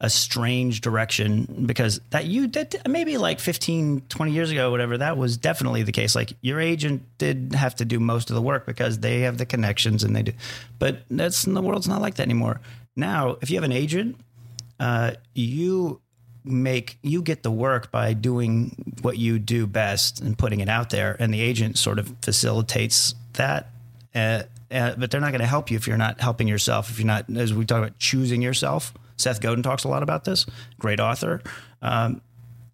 Speaker 5: a strange direction because that you did maybe like 15 20 years ago whatever that was definitely the case like your agent did have to do most of the work because they have the connections and they do but that's the world's not like that anymore now if you have an agent uh, you make you get the work by doing what you do best and putting it out there. And the agent sort of facilitates that uh, uh, but they're not going to help you if you're not helping yourself if you're not as we talk about choosing yourself. Seth Godin talks a lot about this great author. Um,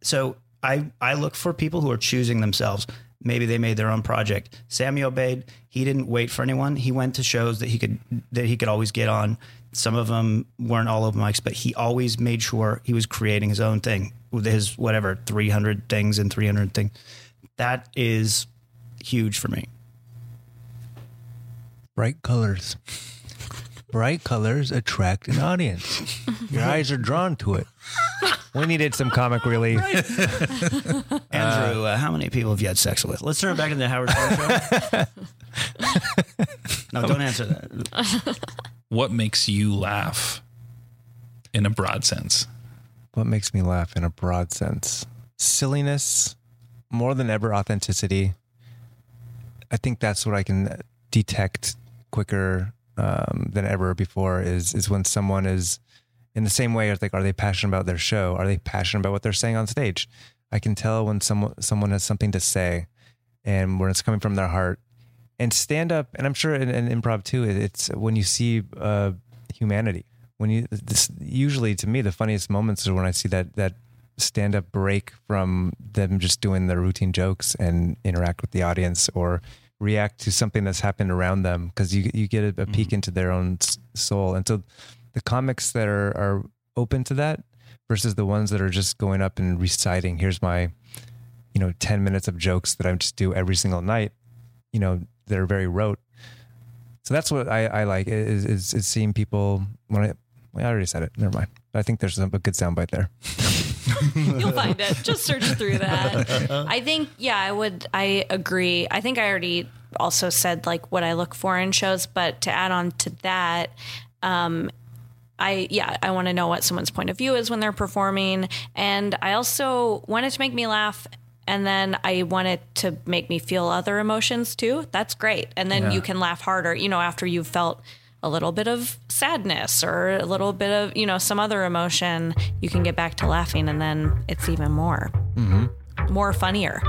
Speaker 5: so I, I look for people who are choosing themselves. Maybe they made their own project. Sammy Obeid he didn't wait for anyone. He went to shows that he could that he could always get on some of them weren't all open mics, but he always made sure he was creating his own thing with his whatever 300 things and 300 things. That is huge for me.
Speaker 2: Bright colors. Bright colors attract an audience. Your eyes are drawn to it. We needed some comic relief.
Speaker 5: Andrew, uh, how many people have you had sex with? Let's turn it back into the Howard Stern show. no, don't answer that.
Speaker 4: What makes you laugh in a broad sense?
Speaker 2: What makes me laugh in a broad sense? Silliness, more than ever, authenticity. I think that's what I can detect quicker um, than ever before is is when someone is in the same way as like are they passionate about their show? Are they passionate about what they're saying on stage? I can tell when someone someone has something to say and when it's coming from their heart. And stand up, and I'm sure in, in improv too, it's when you see uh, humanity. When you this usually to me the funniest moments are when I see that that stand up break from them just doing their routine jokes and interact with the audience or react to something that's happened around them because you you get a, a peek into their own soul. And so the comics that are are open to that versus the ones that are just going up and reciting here's my you know 10 minutes of jokes that I just do every single night, you know, that are very rote. So that's what I, I like is, is is seeing people when I well, I already said it. Never mind. I think there's a, a good soundbite there.
Speaker 6: You'll find it. Just search through that. I think, yeah, I would, I agree. I think I already also said like what I look for in shows, but to add on to that, um, I, yeah, I want to know what someone's point of view is when they're performing. And I also want it to make me laugh. And then I want it to make me feel other emotions too. That's great. And then you can laugh harder, you know, after you've felt a little bit of sadness or a little bit of, you know, some other emotion, you can get back to laughing and then it's even more, mm-hmm. more funnier.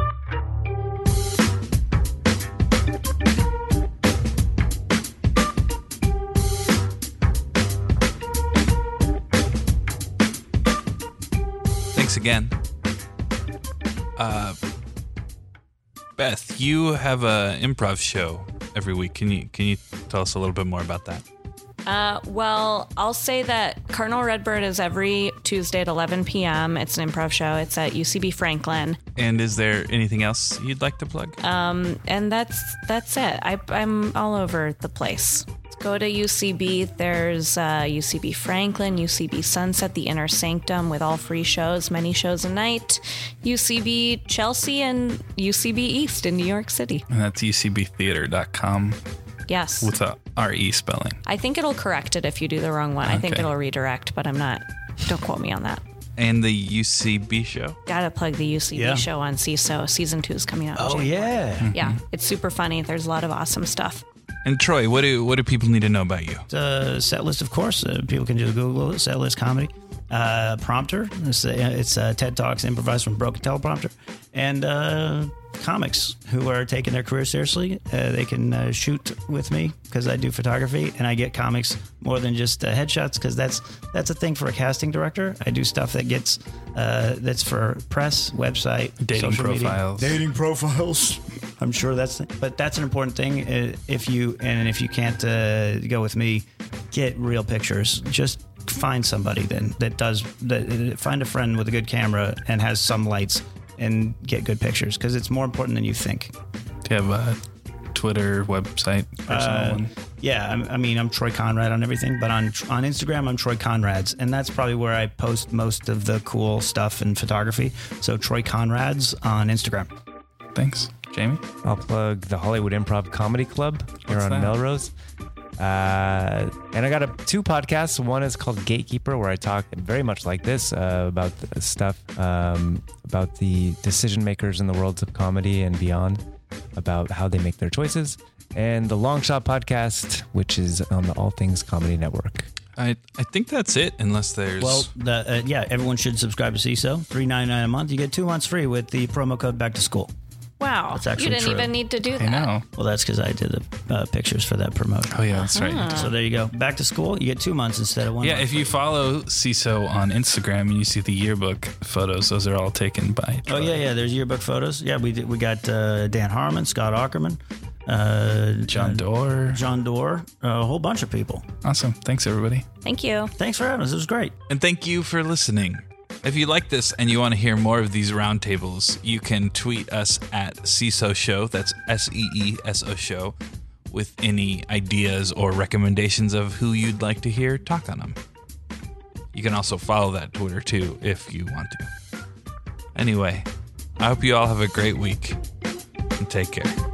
Speaker 4: Thanks again. Uh, Beth, you have a improv show every week. Can you can you tell us a little bit more about that?
Speaker 6: Uh, well, I'll say that Cardinal Redbird is every Tuesday at 11 p.m. It's an improv show. It's at UCB Franklin,
Speaker 4: And is there anything else you'd like to plug?
Speaker 6: and that's that's it. I, I'm all over the place. Go to UCB. There's uh, UCB Franklin, UCB Sunset, the Inner Sanctum with all free shows, many shows a night. UCB Chelsea and UCB East in New York City.
Speaker 4: and that's ucbtheater.com
Speaker 6: Yes,
Speaker 4: with a R-E spelling.
Speaker 6: I think it'll correct it if you do the wrong one. I think
Speaker 4: Okay.
Speaker 6: it'll redirect, but I'm not. Don't quote me on that.
Speaker 4: And the UCB show.
Speaker 6: Gotta plug the UCB
Speaker 5: Yeah.
Speaker 6: show on SeeSo. Season two is coming out. in
Speaker 5: Oh
Speaker 6: January.
Speaker 5: yeah,
Speaker 6: Yeah, it's super funny. There's a lot of awesome stuff.
Speaker 4: And Troy, what do what do people need to know about you?
Speaker 5: uh, set list, of course. Uh, people can just Google it, set list comedy. Uh, prompter. It's, uh, it's uh, TED Talks improvised from broken teleprompter. And uh, comics who are taking their career seriously. Uh, they can uh, shoot with me because I do photography and I get comics more than just uh, headshots because that's that's a thing for a casting director. I do stuff that gets uh, that's for press, website,
Speaker 4: Dating
Speaker 5: social media.
Speaker 4: profiles.
Speaker 5: dating profiles. I'm sure that's, but that's an important thing. Uh, If you and if you can't uh, go with me, get real pictures. Just find somebody then that does that. Find a friend with a good camera and has some lights, and get good pictures because it's more important than you think.
Speaker 4: Do you have a Twitter website? Personal
Speaker 5: Uh,
Speaker 4: one?
Speaker 5: yeah, I'm, I mean, I'm Troy Conrad on everything, but on on Instagram, I'm Troy Conrads, and that's probably where I post most of the cool stuff in photography. So Troy Conrads on Instagram.
Speaker 4: Thanks, Jamie.
Speaker 2: I'll plug the Hollywood Improv Comedy Club here
Speaker 4: What's
Speaker 2: on
Speaker 4: that?
Speaker 2: Melrose. Uh, and I got a, two podcasts. One is called Gatekeeper, where I talk very much like this uh, about the stuff um, about the decision makers in the worlds of comedy and beyond, about how they make their choices. And the Long Shot podcast, which is on the All Things Comedy Network.
Speaker 4: I, I think that's it, unless there's.
Speaker 5: Well, the, uh, yeah, everyone should subscribe to SeeSo. Three ninety nine a month. You get two months free with the promo code Back to School.
Speaker 6: Wow.
Speaker 5: That's
Speaker 6: you didn't
Speaker 5: true.
Speaker 6: even need to do that.
Speaker 4: I know.
Speaker 5: Well, that's because I did the uh, pictures for that promotion.
Speaker 4: Oh, yeah, that's right.
Speaker 5: So there you go. Back to school. You get two months instead of one.
Speaker 4: Yeah,
Speaker 5: month.
Speaker 4: if you follow SeeSo on Instagram and you see the yearbook photos, those are all taken by.
Speaker 5: Oh yeah, yeah. There's yearbook photos. Yeah, we did, we got uh, Dan Harmon, Scott Aukerman, uh,
Speaker 4: John
Speaker 5: uh,
Speaker 4: Doerr.
Speaker 5: John Doerr, a whole bunch of people.
Speaker 4: Awesome. Thanks, everybody.
Speaker 6: Thank you.
Speaker 5: Thanks for having us. It was great.
Speaker 4: And thank you for listening. If you like this and you want to hear more of these roundtables, you can tweet us at SeeSo Show. That's S E E S O Show. With any ideas or recommendations of who you'd like to hear talk on them. You can also follow that Twitter too if you want to. Anyway, I hope you all have a great week and take care.